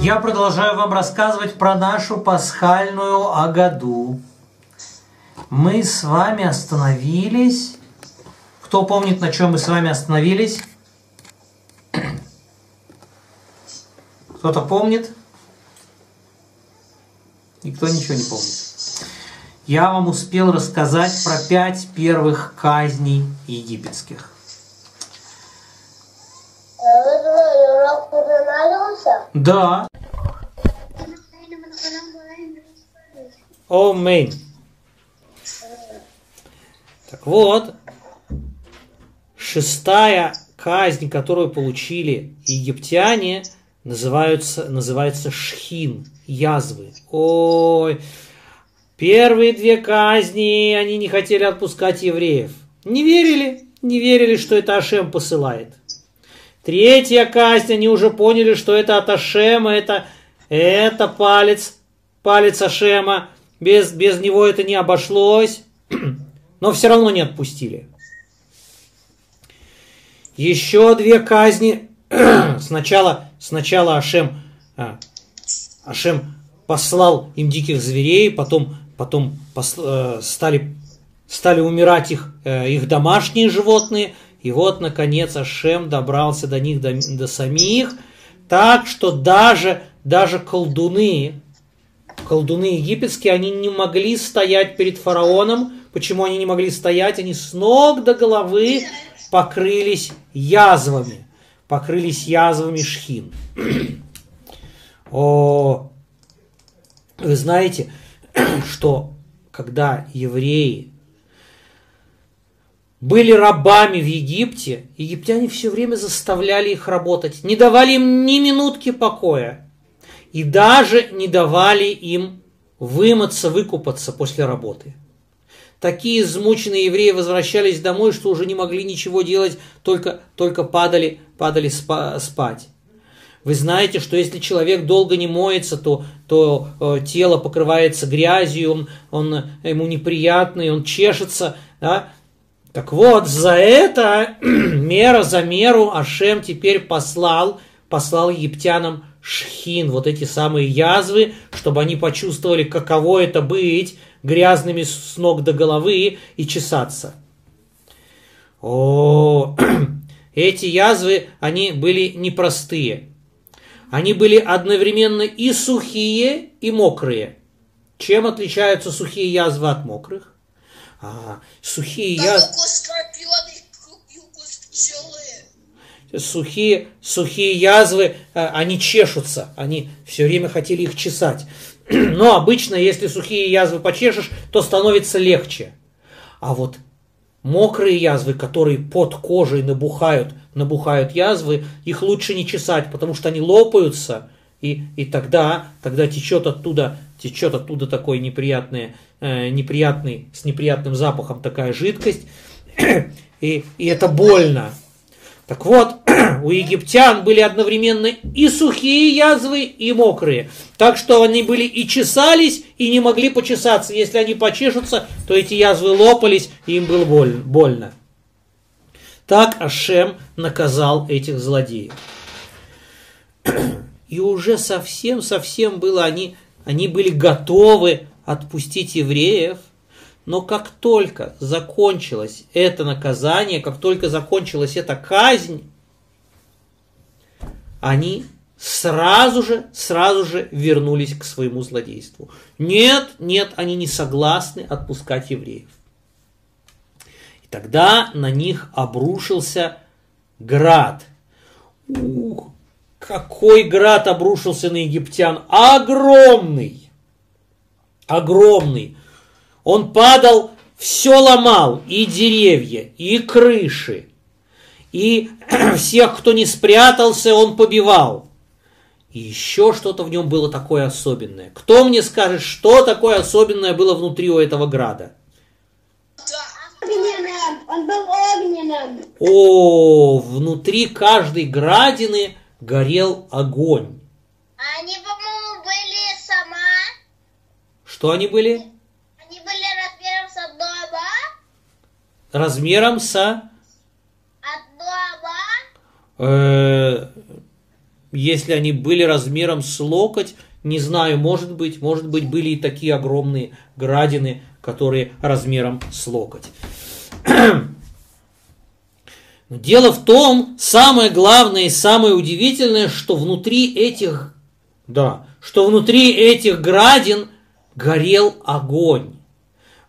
Я продолжаю вам рассказывать про нашу пасхальную Агаду. Мы с вами остановились. Кто помнит, на чем мы с вами остановились? Кто-то помнит? Никто ничего не помнит. Я вам успел рассказать про пять первых казней египетских. Урок начался? Да. Омен. Так вот, шестая казнь, которую получили египтяне, называются, называется шхин, язвы. Ой, первые две казни, они не хотели отпускать евреев. Не верили, не верили, что это Ашем посылает. Третья казнь, они уже поняли, что это от Ашема, это, это палец, палец Ашема. Без, без него это не обошлось, но все равно не отпустили. Еще две казни. Сначала, сначала Ашем, а, Ашем послал им диких зверей, потом, потом посл, э, стали, стали умирать их, э, их домашние животные – и вот, наконец, Ашем добрался до них, до, до самих, так что даже, даже колдуны, колдуны египетские, они не могли стоять перед фараоном. Почему они не могли стоять? Они с ног до головы покрылись язвами. Покрылись язвами шхин. О, вы знаете, что когда евреи были рабами в Египте, египтяне все время заставляли их работать, не давали им ни минутки покоя. И даже не давали им вымыться, выкупаться после работы. Такие измученные евреи возвращались домой, что уже не могли ничего делать, только, только падали, падали спа, спать. Вы знаете, что если человек долго не моется, то, то э, тело покрывается грязью, он, он, ему неприятный, он чешется, да? Так вот, за это мера за меру Ашем теперь послал, послал египтянам шхин, вот эти самые язвы, чтобы они почувствовали, каково это быть грязными с ног до головы и чесаться. О, эти язвы, они были непростые. Они были одновременно и сухие, и мокрые. Чем отличаются сухие язвы от мокрых? А, сухие язвы... Сухие, сухие язвы, э, они чешутся, они все время хотели их чесать. Но обычно, если сухие язвы почешешь, то становится легче. А вот мокрые язвы, которые под кожей набухают, набухают язвы, их лучше не чесать, потому что они лопаются, и, и тогда, тогда течет оттуда, течет оттуда такой неприятный, э, неприятный, с неприятным запахом такая жидкость, и, и это больно. Так вот, у египтян были одновременно и сухие язвы, и мокрые. Так что они были и чесались, и не могли почесаться. Если они почешутся, то эти язвы лопались, и им было больно. Так Ашем наказал этих злодеев. И уже совсем-совсем было, они, они были готовы отпустить евреев, но как только закончилось это наказание, как только закончилась эта казнь, они сразу же, сразу же вернулись к своему злодейству. Нет, нет, они не согласны отпускать евреев. И тогда на них обрушился град. Ух, какой град обрушился на египтян? Огромный! Огромный! Он падал, все ломал, и деревья, и крыши, и всех, кто не спрятался, он побивал. И еще что-то в нем было такое особенное. Кто мне скажет, что такое особенное было внутри у этого града? Огненным. Он был огненным. О, внутри каждой градины горел огонь. Они, по-моему, были сама. Что они были? Они были размером с одного. Размером с... Одного. э, если они были размером с локоть, не знаю, может быть, может быть, были и такие огромные градины, которые размером с локоть. Но дело в том, самое главное и самое удивительное, что внутри этих, да, что внутри этих градин горел огонь.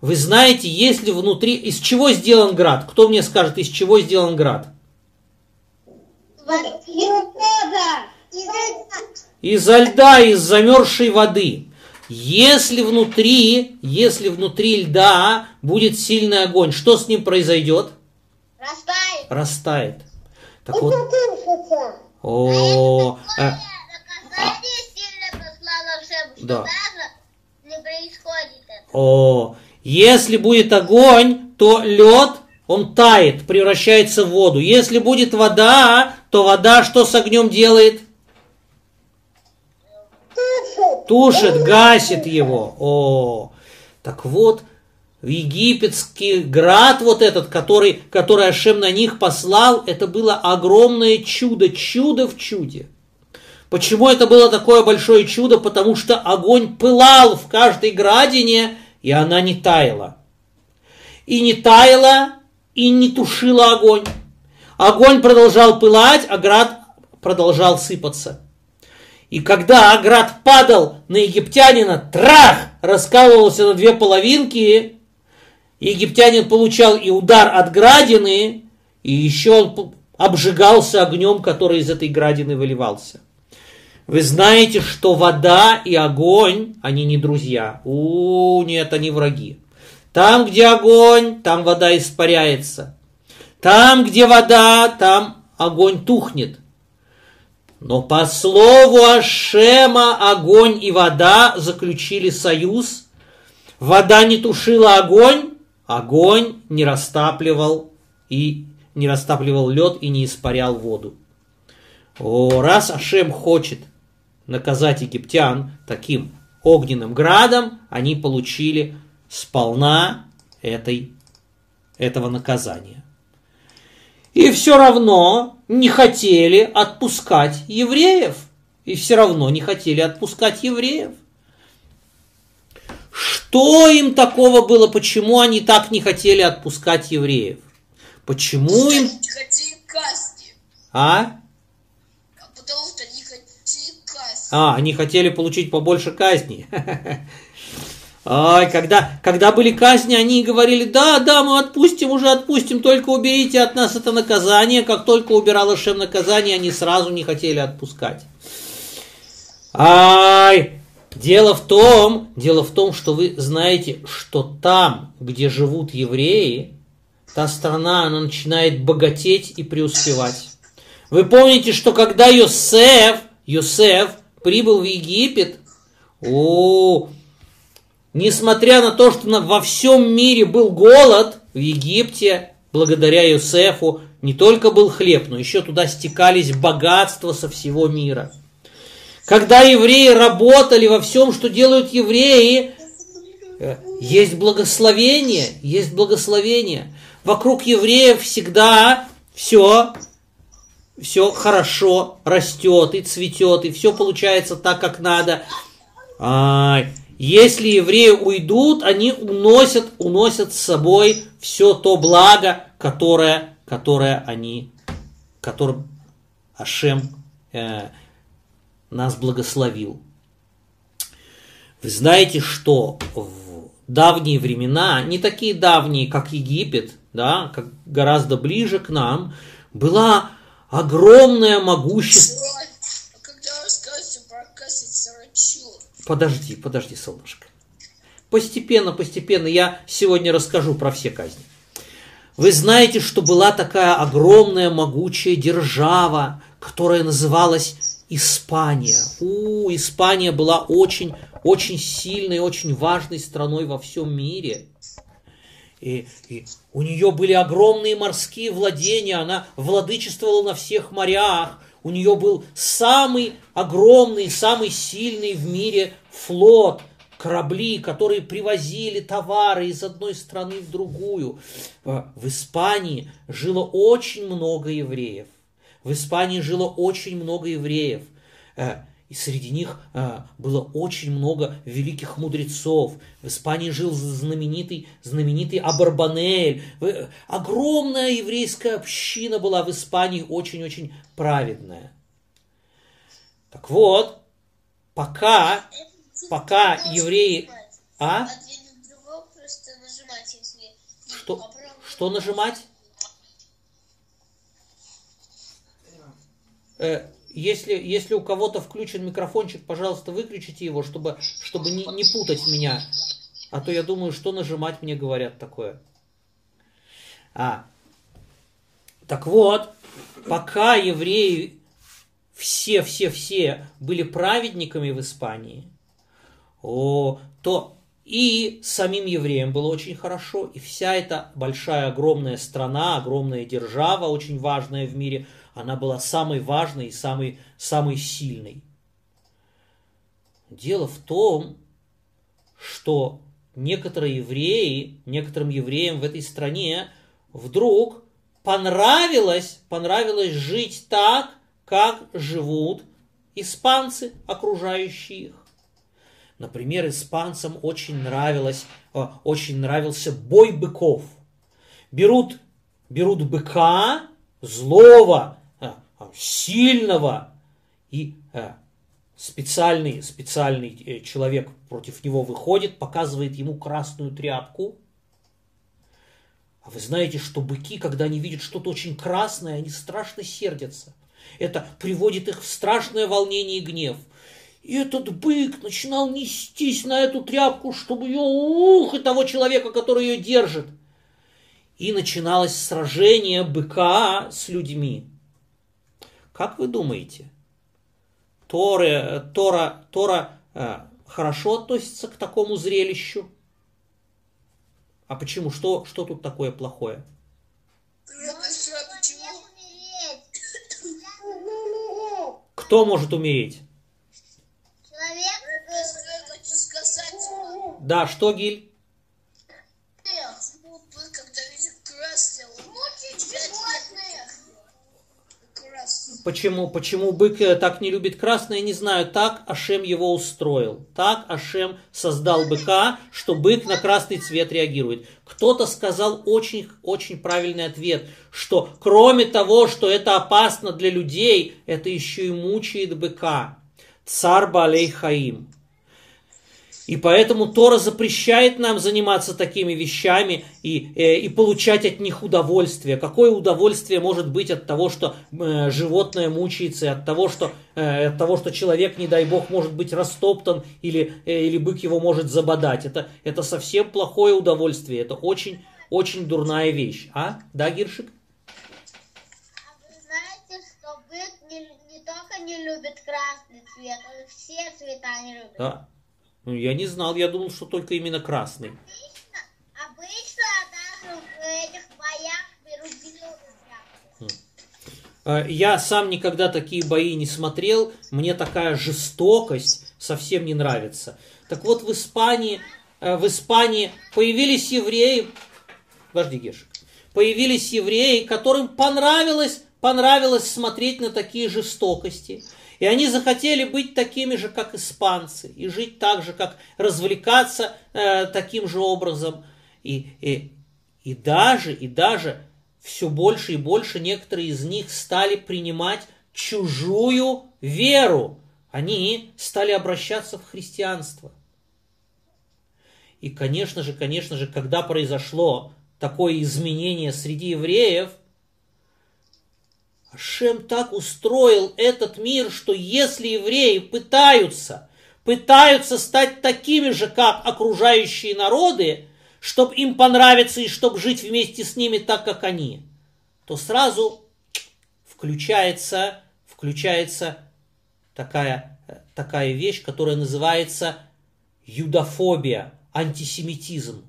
Вы знаете, если внутри... Из чего сделан град? Кто мне скажет, из чего сделан град? Изо льда, из замерзшей воды. Если внутри, если внутри льда будет сильный огонь, что с ним произойдет? Растает. Растает. Так Это вот, о, а э, это такое наказание сильно послало всем, что Да. даже не происходит это. о, если будет огонь, то лед, он тает, превращается в воду. Если будет вода, то вода что с огнем делает? Тушит. Тушит, гасит его. О, так вот, египетский град вот этот, который, который Ашем на них послал, это было огромное чудо, чудо в чуде. Почему это было такое большое чудо? Потому что огонь пылал в каждой градине, и она не таяла. И не таяла, и не тушила огонь. Огонь продолжал пылать, а град продолжал сыпаться. И когда град падал на египтянина, трах, раскалывался на две половинки, египтянин получал и удар от градины, и еще он обжигался огнем, который из этой градины выливался. Вы знаете, что вода и огонь, они не друзья. У, нет, они враги. Там, где огонь, там вода испаряется. Там, где вода, там огонь тухнет. Но по слову Ашема огонь и вода заключили союз. Вода не тушила огонь, огонь не растапливал и не растапливал лед и не испарял воду. О, раз Ашем хочет наказать египтян таким огненным градом, они получили сполна этой, этого наказания. И все равно не хотели отпускать евреев. И все равно не хотели отпускать евреев. Что им такого было? Почему они так не хотели отпускать евреев? Почему им... Не хотели казни. А? А потому что не хотели казни. А, они хотели получить побольше казни. Ай, когда, когда были казни, они говорили, да, да, мы отпустим, уже отпустим, только уберите от нас это наказание. Как только убирал Шем наказание, они сразу не хотели отпускать. Ай, дело в том, дело в том, что вы знаете, что там, где живут евреи, та страна, она начинает богатеть и преуспевать. Вы помните, что когда Йосеф, Йосеф прибыл в Египет, о, несмотря на то, что во всем мире был голод, в Египте, благодаря Йосефу, не только был хлеб, но еще туда стекались богатства со всего мира. Когда евреи работали во всем, что делают евреи, э, есть благословение, есть благословение. Вокруг евреев всегда все, все хорошо растет и цветет, и все получается так, как надо. Ай, если евреи уйдут, они уносят, уносят с собой все то благо, которое, которое они, которым Ашем э, нас благословил. Вы знаете, что в давние времена, не такие давние, как Египет, да, как гораздо ближе к нам, была огромное могущество. А Подожди, подожди, солнышко. Постепенно, постепенно я сегодня расскажу про все казни. Вы знаете, что была такая огромная могучая держава, которая называлась Испания. У, Испания была очень, очень сильной, очень важной страной во всем мире. И, и у нее были огромные морские владения, она владычествовала на всех морях. У нее был самый огромный, самый сильный в мире флот, корабли, которые привозили товары из одной страны в другую. В в Испании жило очень много евреев. В Испании жило очень много евреев. Э, и среди них э, было очень много великих мудрецов. В Испании жил знаменитый, знаменитый Абарбанель. Э, огромная еврейская община была в Испании, очень-очень праведная. Так вот, пока, пока евреи... А? Что, что нажимать? Если, если у кого-то включен микрофончик, пожалуйста, выключите его, чтобы, чтобы не, не путать меня. А то я думаю, что нажимать мне говорят такое. А. Так вот, пока евреи все-все-все были праведниками в Испании, о, то и самим евреям было очень хорошо, и вся эта большая огромная страна, огромная держава, очень важная в мире, она была самой важной и самой, самой сильной. Дело в том, что некоторые евреи, некоторым евреям в этой стране вдруг понравилось, понравилось жить так, как живут испанцы, окружающие их. Например, испанцам очень нравилось, э, очень нравился бой быков. Берут, берут быка, злого, сильного, и э, специальный, специальный э, человек против него выходит, показывает ему красную тряпку. А вы знаете, что быки, когда они видят что-то очень красное, они страшно сердятся. Это приводит их в страшное волнение и гнев. И этот бык начинал нестись на эту тряпку, чтобы ее, ух, и того человека, который ее держит. И начиналось сражение быка с людьми. Как вы думаете, Тора, Тора, Тора э, хорошо относится к такому зрелищу? А почему? Что, что тут такое плохое? Кто может умереть? Человек. Да, что, Гиль? Почему бык, когда видит красный, он мучить пять животных. лет красный. Почему, почему бык э, так не любит красное, не знаю. Так Ашем его устроил. Так Ашем создал быка, что бык на красный цвет реагирует. Кто-то сказал очень, очень правильный ответ, что кроме того, что это опасно для людей, это еще и мучает быка. Цар Балей Хаим. И поэтому Тора запрещает нам заниматься такими вещами и, э, и получать от них удовольствие. Какое удовольствие может быть от того, что э, животное мучается, и от того, что, э, от того, что человек, не дай бог, может быть растоптан или, э, или бык его может забодать. Это, это совсем плохое удовольствие. Это очень, очень дурная вещь. А? Да, Гиршик? А не только не любит красный цвет, он все цвета не любит. Да. Ну, я не знал, я думал, что только именно красный. Обычно, обычно даже в этих боях берут белую тряпку. Э, Я сам никогда такие бои не смотрел. Мне такая жестокость совсем не нравится. Так вот, в Испании, э, в Испании появились евреи, подожди, Гешек, появились евреи, которым понравилось, понравилось смотреть на такие жестокости. И они захотели быть такими же, как испанцы, и жить так же, как развлекаться э, таким же образом. И, и, и даже, и даже все больше и больше некоторые из них стали принимать чужую веру. Они стали обращаться в христианство. И, конечно же, конечно же, когда произошло такое изменение среди евреев, Ашем так устроил этот мир, что если евреи пытаются, пытаются стать такими же, как окружающие народы, чтобы им понравиться и чтобы жить вместе с ними так, как они, то сразу включается, включается такая, такая вещь, которая называется юдофобия, антисемитизм.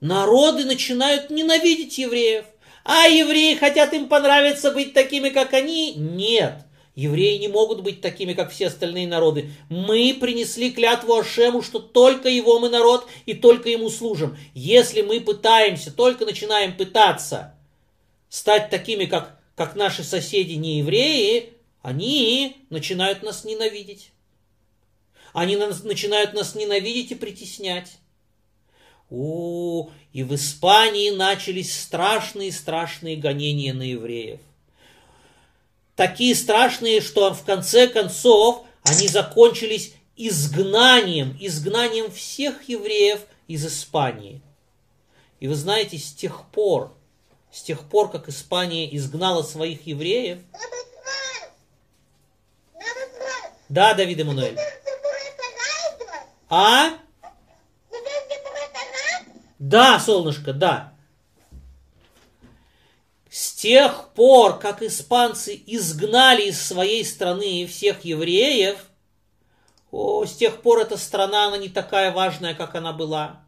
Народы начинают ненавидеть евреев. А евреи хотят им понравиться быть такими, как они? Нет. Евреи не могут быть такими, как все остальные народы. Мы принесли клятву Ашему, что только его мы народ и только ему служим. Если мы пытаемся, только начинаем пытаться стать такими, как, как наши соседи не евреи, они начинают нас ненавидеть. Они нас, начинают нас ненавидеть и притеснять. О, и в Испании начались страшные-страшные гонения на евреев. Такие страшные, что в конце концов они закончились изгнанием, изгнанием всех евреев из Испании. И вы знаете, с тех пор, с тех пор, как Испания изгнала своих евреев... Да, Давид Эммануэль. А? Да, солнышко, да. С тех пор, как испанцы изгнали из своей страны всех евреев, о, с тех пор эта страна, она не такая важная, как она была.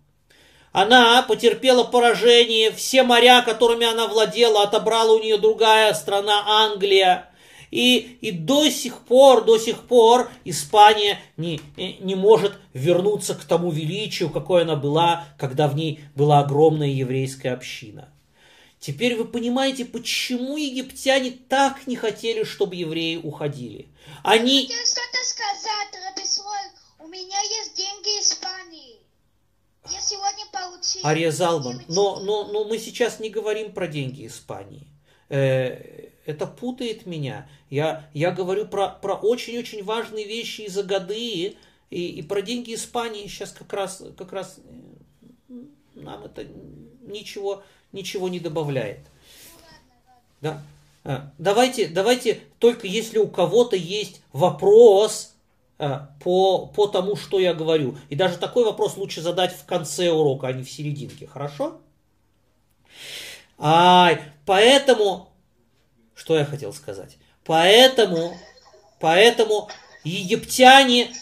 Она потерпела поражение, все моря, которыми она владела, отобрала у нее другая страна, Англия. И, и до сих пор, до сих пор Испания не, не может вернуться к тому величию, какой она была, когда в ней была огромная еврейская община. Теперь вы понимаете, почему египтяне так не хотели, чтобы евреи уходили. Они... Я что-то сказать, Рабислой. У меня есть деньги Испании. Я сегодня получил. Ария Залман, но, но, но мы сейчас не говорим про деньги Испании. Э, это путает меня. Я, я говорю про, про очень-очень важные вещи из-за годы, и, и про деньги Испании сейчас как раз, как раз э, нам это ничего, ничего не добавляет. Да. А, давайте, давайте, только если у кого-то есть вопрос а, по, по тому, что я говорю. И даже такой вопрос лучше задать в конце урока, а не в серединке. Хорошо? Ай, поэтому что я хотел сказать? Поэтому, поэтому египтяне,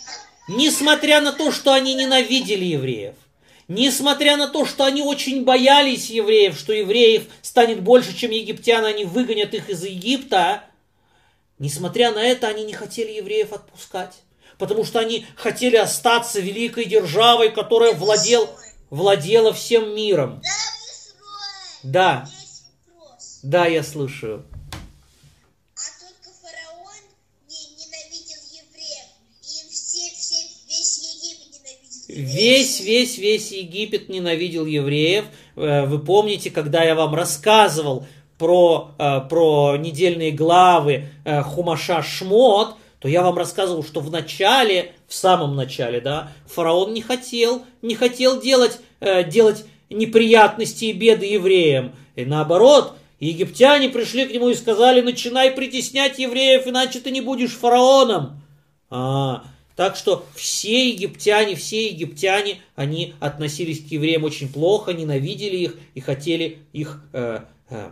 несмотря на то, что они ненавидели евреев, несмотря на то, что они очень боялись евреев, что евреев станет больше, чем египтян, они выгонят их из Египта, несмотря на это, они не хотели евреев отпускать. Потому что они хотели остаться великой державой, которая владел, владела всем миром. Да, да, я слушаю. Весь, весь, весь Египет ненавидел евреев. Э, вы помните, когда я вам рассказывал про, э, про недельные главы э, Хумаша Шмот, то я вам рассказывал, что в начале, в самом начале, да, фараон не хотел, не хотел делать, делать неприятности и беды евреям. И наоборот, египтяне пришли к нему и сказали, начинай притеснять евреев, иначе ты не будешь фараоном. А, так что все египтяне, все египтяне, они относились к евреям очень плохо, ненавидели их и хотели их, э, э,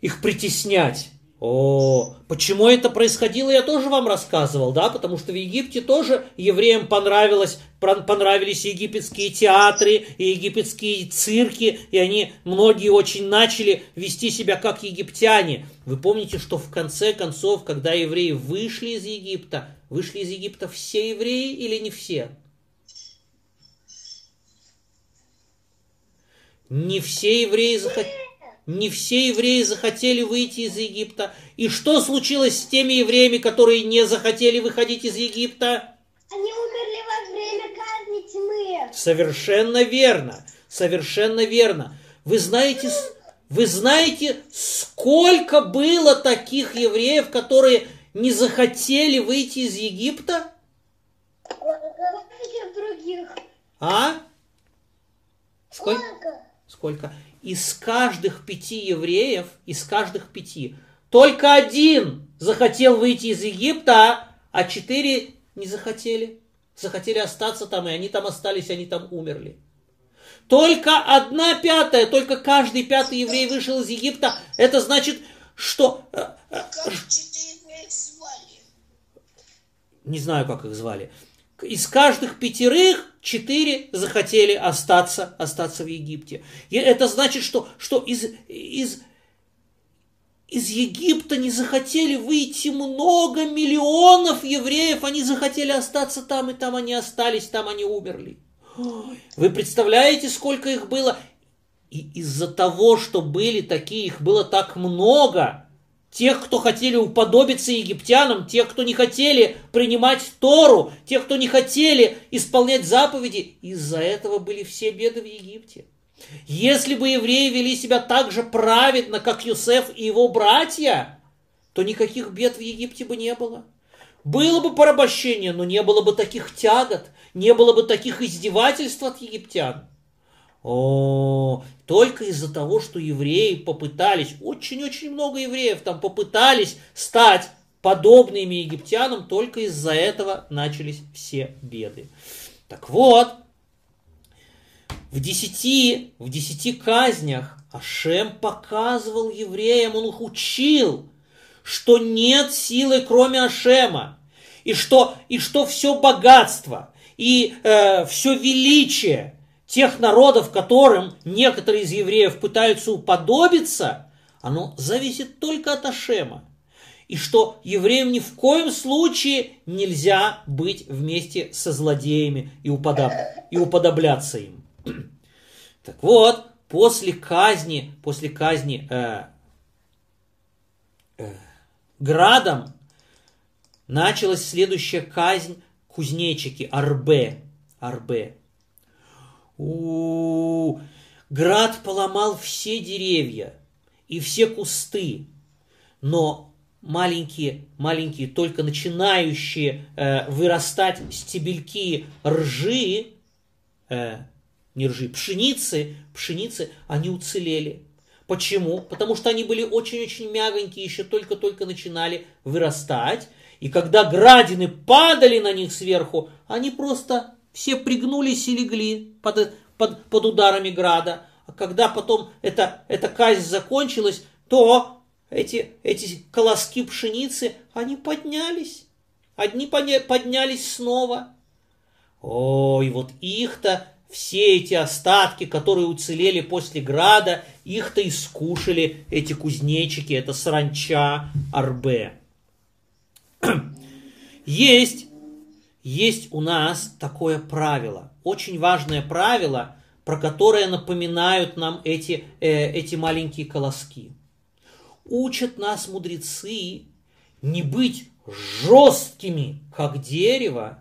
их притеснять. О, почему это происходило, я тоже вам рассказывал, да, потому что в Египте тоже евреям понравилось, понравились египетские театры и египетские цирки, и они, многие очень начали вести себя как египтяне. Вы помните, что в конце концов, когда евреи вышли из Египта, вышли из Египта все евреи или не все? Не все евреи захотели не все евреи захотели выйти из Египта. И что случилось с теми евреями, которые не захотели выходить из Египта? Они умерли во время казни тьмы. Совершенно верно. Совершенно верно. Вы знаете, вы знаете, сколько было таких евреев, которые не захотели выйти из Египта? других. А? Сколько? Сколько? Из каждых пяти евреев, из каждых пяти, только один захотел выйти из Египта, а четыре не захотели. Захотели остаться там, и они там остались, они там умерли. Только одна пятая, только каждый пятый еврей вышел из Египта. Это значит, что... Э, э, не знаю, как их звали. Из каждых пятерых четыре захотели остаться, остаться в Египте. И это значит, что, что из, из, из Египта не захотели выйти много миллионов евреев, они захотели остаться там, и там они остались, там они умерли. Вы представляете, сколько их было? И из-за того, что были такие, их было так много, тех, кто хотели уподобиться египтянам, тех, кто не хотели принимать Тору, тех, кто не хотели исполнять заповеди, из-за этого были все беды в Египте. Если бы евреи вели себя так же праведно, как Юсеф и его братья, то никаких бед в Египте бы не было. Было бы порабощение, но не было бы таких тягот, не было бы таких издевательств от египтян. О, только из-за того, что евреи попытались, очень-очень много евреев там попытались стать подобными египтянам, только из-за этого начались все беды. Так вот, в десяти, в десяти казнях Ашем показывал евреям, он их учил, что нет силы, кроме Ашема, и что, и что все богатство, и э, все величие тех народов, которым некоторые из евреев пытаются уподобиться, оно зависит только от Ашема. И что евреям ни в коем случае нельзя быть вместе со злодеями и, уподоб... и уподобляться им. Так вот, после казни, после казни э, э, градом началась следующая казнь кузнечики, Арбе. Арбе. У, -у, -у. Град поломал все деревья и все кусты, но маленькие, маленькие, только начинающие э, вырастать стебельки ржи, э, не ржи, пшеницы, пшеницы, они уцелели. Почему? Потому что они были очень-очень мягонькие, еще только-только начинали вырастать. И когда градины падали на них сверху, они просто все пригнулись и легли под, под, под ударами града. А когда потом эта, эта казнь закончилась, то эти, эти колоски пшеницы, они поднялись. Одни поднялись снова. Ой, вот их-то все эти остатки, которые уцелели после града, их-то и скушали эти кузнечики, это саранча Арбе. Есть, есть у нас такое правило, очень важное правило, про которое напоминают нам эти, э, эти маленькие колоски. Учат нас мудрецы не быть жесткими, как дерево,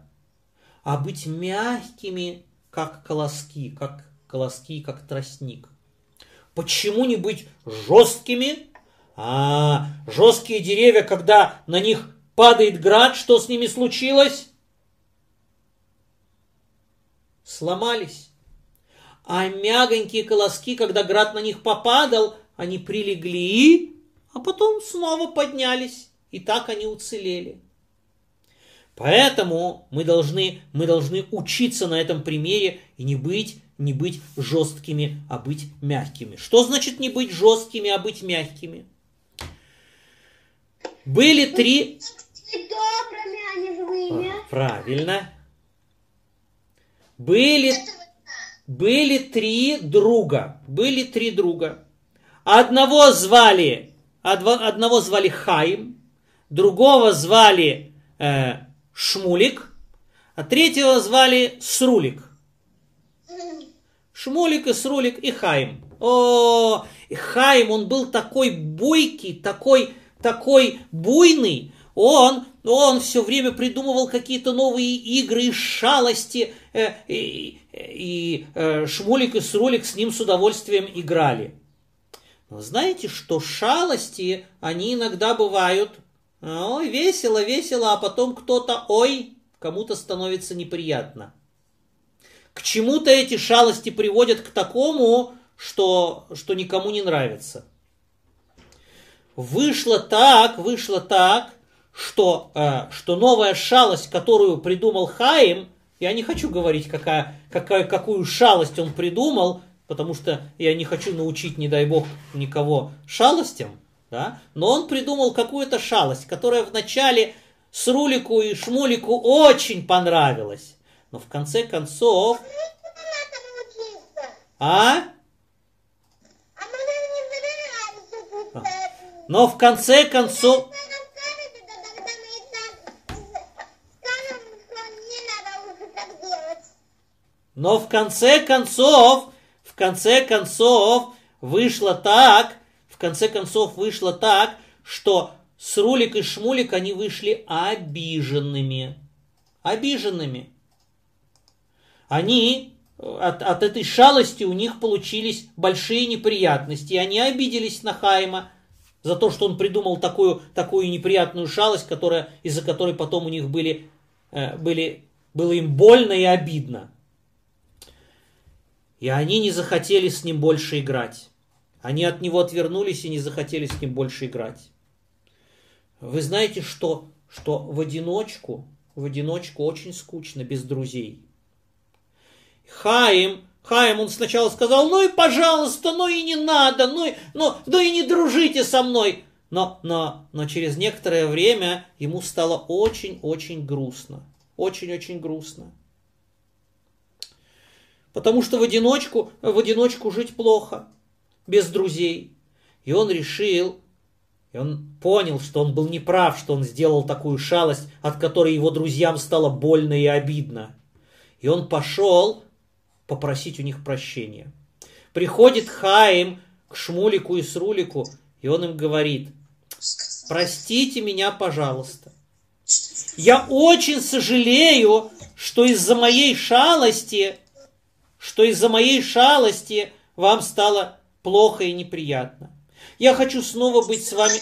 а быть мягкими, как колоски, как колоски, как тростник. Почему не быть жесткими? А, жесткие деревья, когда на них падает град, что с ними случилось? Сломались. А мягонькие колоски, когда град на них попадал, они прилегли, а потом снова поднялись. И так они уцелели. Поэтому мы должны, мы должны учиться на этом примере и не быть, не быть жесткими, а быть мягкими. Что значит не быть жесткими, а быть мягкими? Были три... Добрыми, а не злыми. Правильно. Были, были три друга. Были три друга. Одного звали, одного звали Хаим, другого звали э, Шмулик, а третьего звали Срулик. Шмулик и Срулик и Хайм. О, и Хайм, он был такой бойкий, такой, такой буйный. Он, он все время придумывал какие-то новые игры и шалости. Э, и, и э, Шмулик и Срулик с ним с удовольствием играли. Но знаете, что шалости, они иногда бывают Ой, весело, весело, а потом кто-то, ой, кому-то становится неприятно. К чему-то эти шалости приводят к такому, что, что никому не нравится. Вышло так, вышло так, что, э, что новая шалость, которую придумал Хаим, я не хочу говорить, какая, какая, какую шалость он придумал, потому что я не хочу научить, не дай бог, никого шалостям, да? но он придумал какую-то шалость, которая вначале Срулику и Шмулику очень понравилась. Но в конце концов... А? Но в конце концов... Но в конце концов, в конце концов вышло так, в конце концов вышло так, что Срулик и Шмулик, они вышли обиженными. Обиженными. Они от, от этой шалости у них получились большие неприятности. Они обиделись на Хайма за то, что он придумал такую, такую неприятную шалость, которая, из-за которой потом у них были, э, были, было им больно и обидно. И они не захотели с ним больше играть. Они от него отвернулись и не захотели с ним больше играть. Вы знаете, что, что в одиночку, в одиночку очень скучно без друзей. Хаим, Хаим, он сначала сказал, ну и пожалуйста, ну и не надо, ну ну, ну и не дружите со мной. Но, но, но через некоторое время ему стало очень-очень грустно. Очень-очень грустно. Потому что в одиночку, в одиночку жить плохо, без друзей. И он решил, и он понял, что он был неправ, что он сделал такую шалость, от которой его друзьям стало больно и обидно. И он пошел попросить у них прощения. Приходит Хаим к Шмулику и Срулику, и он им говорит, простите меня, пожалуйста. Я очень сожалею, что из-за моей шалости, что из-за моей шалости вам стало плохо и неприятно. Я хочу снова быть с вами.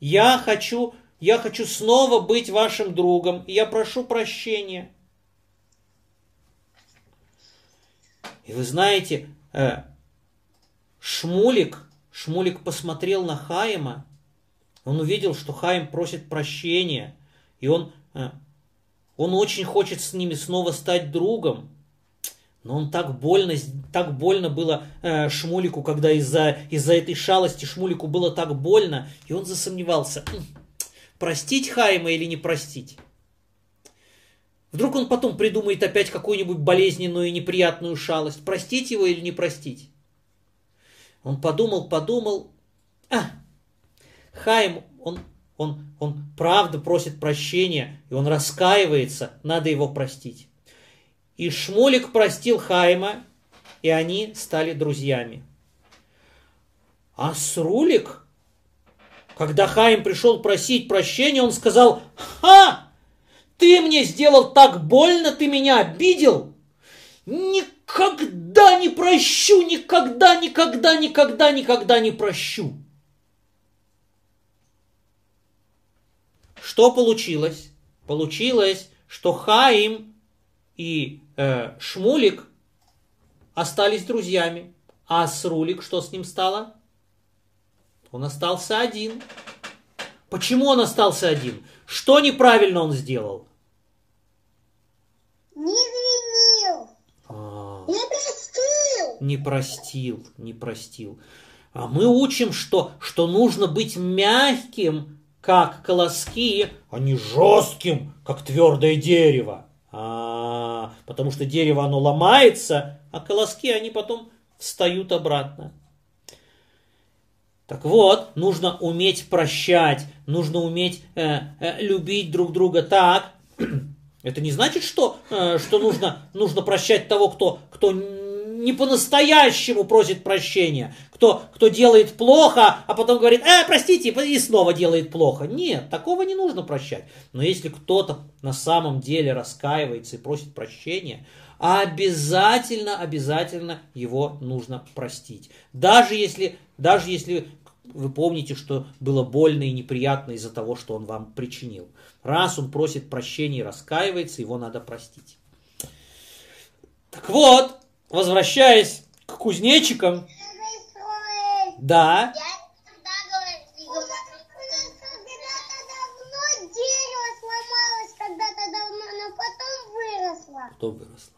Я хочу я хочу снова быть вашим другом, и я прошу прощения. И вы знаете, э, Шмулик, Шмулик посмотрел на Хаима, он увидел, что Хаим просит прощения, и он, э, он очень хочет с ними снова стать другом. Но он так больно, так больно было э, Шмулику, когда из-за из этой шалости Шмулику было так больно, и он засомневался простить Хайма или не простить. Вдруг он потом придумает опять какую-нибудь болезненную и неприятную шалость. Простить его или не простить? Он подумал, подумал. А, Хайм, он, он, он правда просит прощения, и он раскаивается, надо его простить. И Шмулик простил Хайма, и они стали друзьями. А Срулик когда Хаим пришел просить прощения, он сказал, «Ха! Ты мне сделал так больно, ты меня обидел! Никогда не прощу, никогда, никогда, никогда, никогда не прощу!» Что получилось? Получилось, что Хаим и э, Шмулик остались друзьями. А Срулик, что с ним стало? Он остался один. Почему он остался один? Что неправильно он сделал? Не извинил. А, Не простил. не простил, не простил. А мы учим, что, что нужно быть мягким, как колоски, а не жестким, как твердое дерево. А, потому что дерево оно ломается, а колоски они потом встают обратно. Так вот, нужно уметь прощать, нужно уметь э, э, любить друг друга так. Это не значит, что, э, что нужно, нужно прощать того, кто, кто не по-настоящему просит прощения, кто, кто делает плохо, а потом говорит, э, простите, и снова делает плохо. Нет, такого не нужно прощать. Но если кто-то на самом деле раскаивается и просит прощения, обязательно, обязательно его нужно простить. Даже если, даже если вы помните, что было больно и неприятно из-за того, что он вам причинил. Раз он просит прощения и раскаивается, его надо простить. Так вот, возвращаясь к кузнечикам, да, выросло. кто выросла?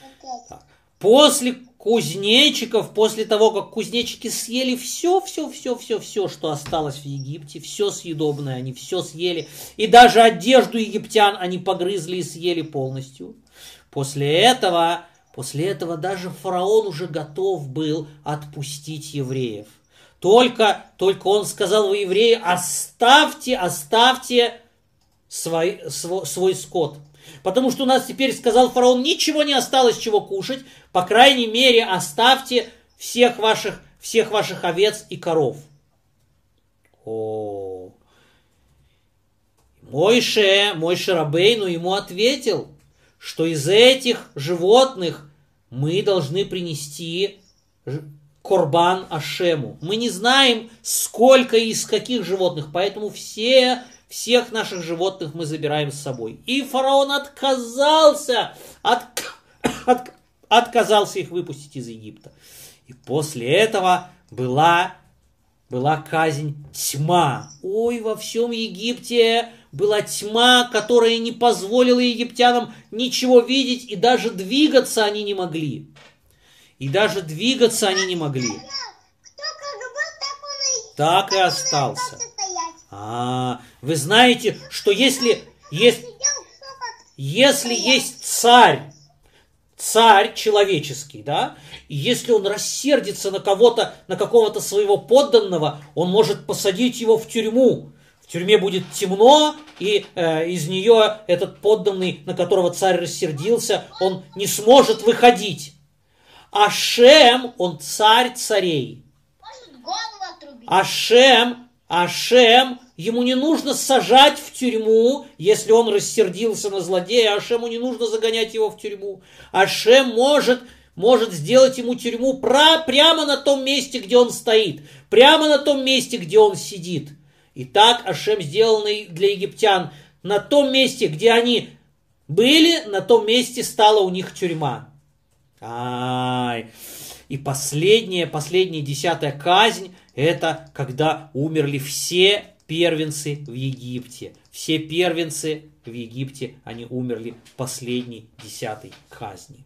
Опять. После кузнечиков, после того, как кузнечики съели все, все, все, все, все, что осталось в Египте, все съедобное, они все съели, и даже одежду египтян они погрызли и съели полностью. После этого, после этого даже фараон уже готов был отпустить евреев. Только, только он сказал, вы евреи, оставьте, оставьте свой, свой, свой скот. Потому что у нас теперь, сказал фараон, ничего не осталось чего кушать. По крайней мере, оставьте всех ваших, всех ваших овец и коров. О, Мойше, Мойше Рабейну ему ответил, что из этих животных мы должны принести Корбан Ашему. Мы не знаем, сколько и из каких животных, поэтому все, всех наших животных мы забираем с собой. И фараон отказался, от, от, отказался их выпустить из Египта. И после этого была, была казнь тьма. Ой, во всем Египте была тьма, которая не позволила египтянам ничего видеть, и даже двигаться они не могли. И даже двигаться они не могли. Так и остался. А, вы знаете, что если, если, если есть царь, царь человеческий, да, и если он рассердится на кого-то, на какого-то своего подданного, он может посадить его в тюрьму. В тюрьме будет темно, и э, из нее этот подданный, на которого царь рассердился, он не сможет выходить. Ашем, он царь царей. Ашем, Ашем, ему не нужно сажать в тюрьму, если он рассердился на злодея, Ашему не нужно загонять его в тюрьму. Ашем может, может сделать ему тюрьму про, прямо на том месте, где он стоит, прямо на том месте, где он сидит. И так Ашем сделал для египтян. На том месте, где они были, на том месте стала у них тюрьма. Ай. И последняя, последняя десятая казнь, это когда умерли все первенцы в Египте. Все первенцы в Египте, они умерли последней десятой казни.